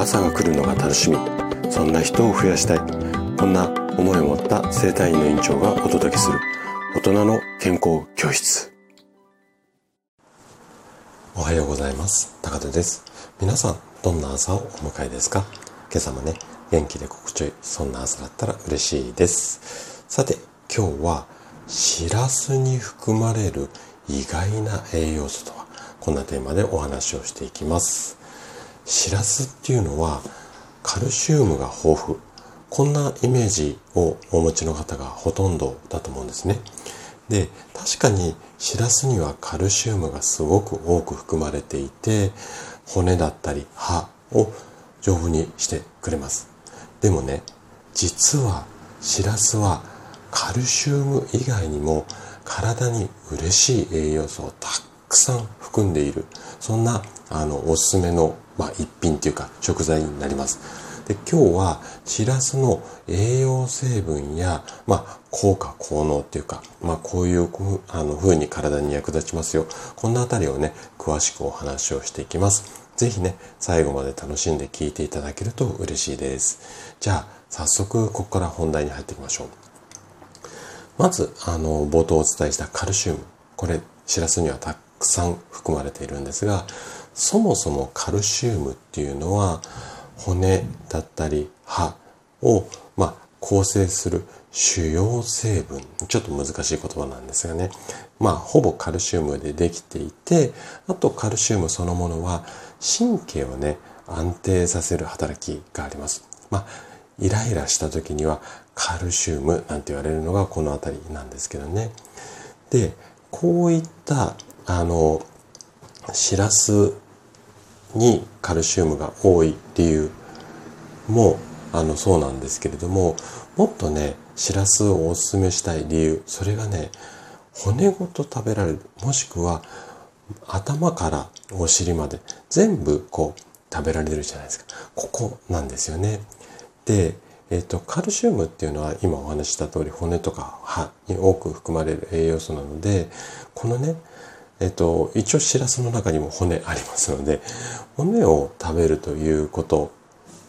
朝が来るのが楽しみ。そんな人を増やしたい。こんな思いを持った生体院の院長がお届けする。大人の健康教室。おはようございます。高田です。皆さんどんな朝をお迎えですか？今朝もね元気で心地よいそんな朝だったら嬉しいです。さて今日はしらすに含まれる意外な栄養素とは？こんなテーマでお話をしていきます。しらすっていうのはカルシウムが豊富。こんなイメージをお持ちの方がほとんどだと思うんですね。で確かにしらすにはカルシウムがすごく多く含まれていて骨だったり歯を丈夫にしてくれます。でもね実はしらすはカルシウム以外にも体に嬉しい栄養素をたくさん含んでいる。そんなあのおすすめの、まあ、一品というか食材になります。で今日はしらすの栄養成分や、まあ、効果効能っていうか、まあ、こういうあの風に体に役立ちますよ。こんなあたりをね詳しくお話をしていきます。ぜひね最後まで楽しんで聞いていただけると嬉しいです。じゃあ早速ここから本題に入っていきましょう。まずあの冒頭お伝えしたカルシウム。これしらすにはたくさん含まれているんですがそもそもカルシウムっていうのは骨だったり歯を、まあ、構成する主要成分。ちょっと難しい言葉なんですがね。まあほぼカルシウムでできていてあとカルシウムそのものは神経をね安定させる働きがあります。まあイライラした時にはカルシウムなんて言われるのがこの辺りなんですけどね。でこういったあのしらすにカルシウムが多い理由もあのそうなんですけれどももっとねしらすをおすすめしたい理由それがね骨ごと食べられるもしくは頭からお尻まで全部こう食べられるじゃないですか。ここなんですよね。でえっ、とカルシウムっていうのは今お話しした通り骨とか歯に多く含まれる栄養素なのでこのねえっと、一応しらすの中にも骨ありますので、骨を食べるということ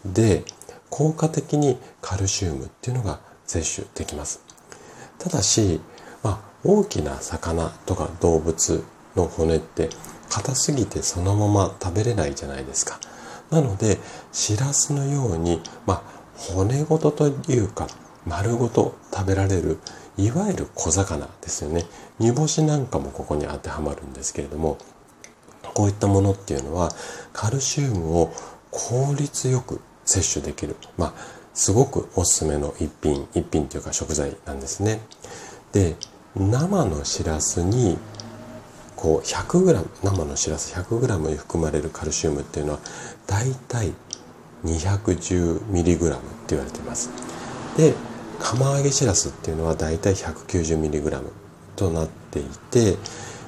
で、効果的にカルシウムっていうのが摂取できます。ただし、まあ、大きな魚とか動物の骨って硬すぎてそのまま食べれないじゃないですか。なので、しらすのように、まあ、骨ごとというか、丸ごと食べられるいわゆる小魚ですよね。煮干しなんかもここに当てはまるんですけれどもこういったものっていうのはカルシウムを効率よく摂取できる。まあすごくおすすめの一品一品というか食材なんですね。で生のしらすにこう 100g 生のしらす 100g に含まれるカルシウムっていうのはだいたい 210mg って言われてます。で釜揚げしらすっていうのはだいたい 190mg となっていて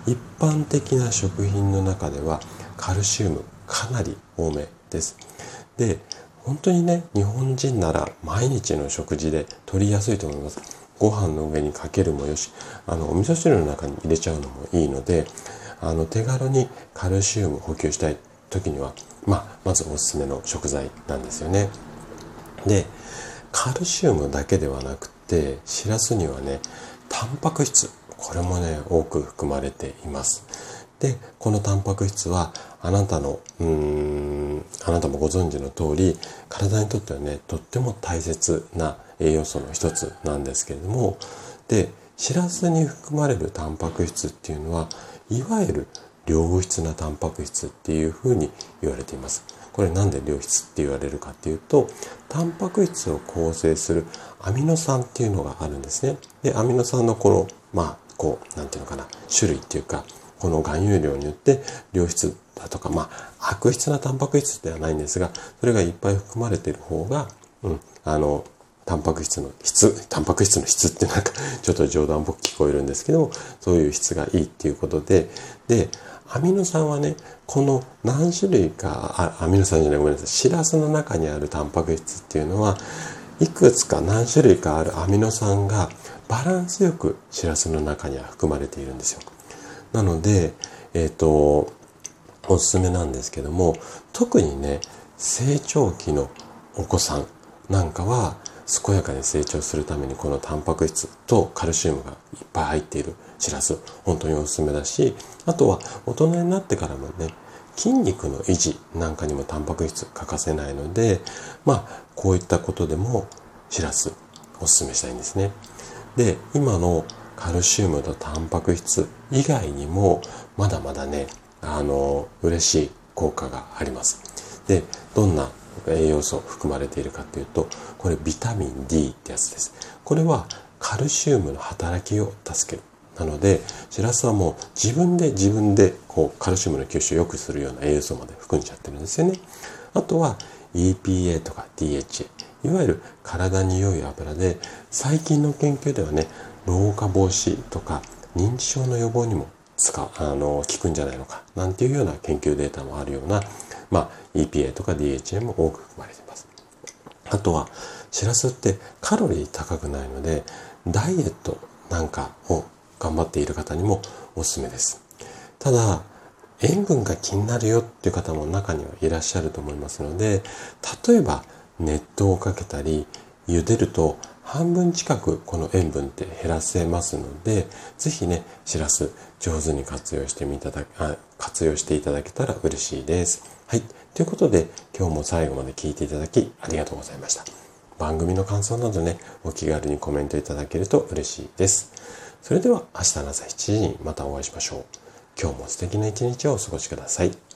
一般的な食品の中ではカルシウムかなり多めです。で本当にね日本人なら毎日の食事で取りやすいと思います。ご飯の上にかけるもよしあのお味噌汁の中に入れちゃうのもいいのであの手軽にカルシウム補給したい時には、まあ、まずおすすめの食材なんですよね。でカルシウムだけではなくてしらすにはねタンパク質これもね多く含まれています。でこのタンパク質はあなたのうーんあなたもご存知の通り体にとってはねとっても大切な栄養素の一つなんですけれどもでしらすに含まれるタンパク質っていうのはいわゆる良質なタンパク質っていうふうに言われています。これなんで良質って言われるかっていうとタンパク質を構成するアミノ酸っていうのがあるんですね。でアミノ酸のこのまあこうなんていうのかな種類っていうかこの含有量によって良質だとかまあ悪質なタンパク質ではないんですがそれがいっぱい含まれている方が、うん、あのタンパク質の質、タンパク質の質ってなんかちょっと冗談っぽく聞こえるんですけども、そういう質がいいっていうことで、で、アミノ酸はね、この何種類か、あアミノ酸じゃないごめんなさい、シラスの中にあるタンパク質っていうのは、いくつか何種類かあるアミノ酸がバランスよくシラスの中には含まれているんですよ。なので、えっ、ー、と、おすすめなんですけども、特にね、成長期のお子さんなんかは、健やかに成長するためにこのタンパク質とカルシウムがいっぱい入っているしらす、本当におすすめだし、あとは大人になってからもね、筋肉の維持なんかにもタンパク質欠かせないので、まあ、こういったことでもしらすおすすめしたいんですね。で、今のカルシウムとタンパク質以外にも、まだまだね、あの、嬉しい効果があります。で、どんな栄養素含まれているかというと、これビタミン D ってやつです。これはカルシウムの働きを助ける。なので、シラスはもう自分で自分でこうカルシウムの吸収を良くするような栄養素まで含んじゃってるんですよね。あとは EPA とか DHA、いわゆる体に良い油で、最近の研究ではね、老化防止とか認知症の予防にも使う、あの、効くんじゃないのか、なんていうような研究データもあるような、まあ、EPA とか DHA も多く含まれています。あとは、シラスってカロリー高くないので、ダイエットなんかを頑張っている方にもおすすめです。ただ、塩分が気になるよっていう方も中にはいらっしゃると思いますので、例えば熱湯をかけたり、茹でると半分近くこの塩分って減らせますので、ぜひね、しらす上手に活用してみただあ、活用していただけたら嬉しいです。はい。ということで、今日も最後まで聞いていただきありがとうございました。番組の感想などね、お気軽にコメントいただけると嬉しいです。それでは明日の朝7時にまたお会いしましょう。今日も素敵な一日をお過ごしください。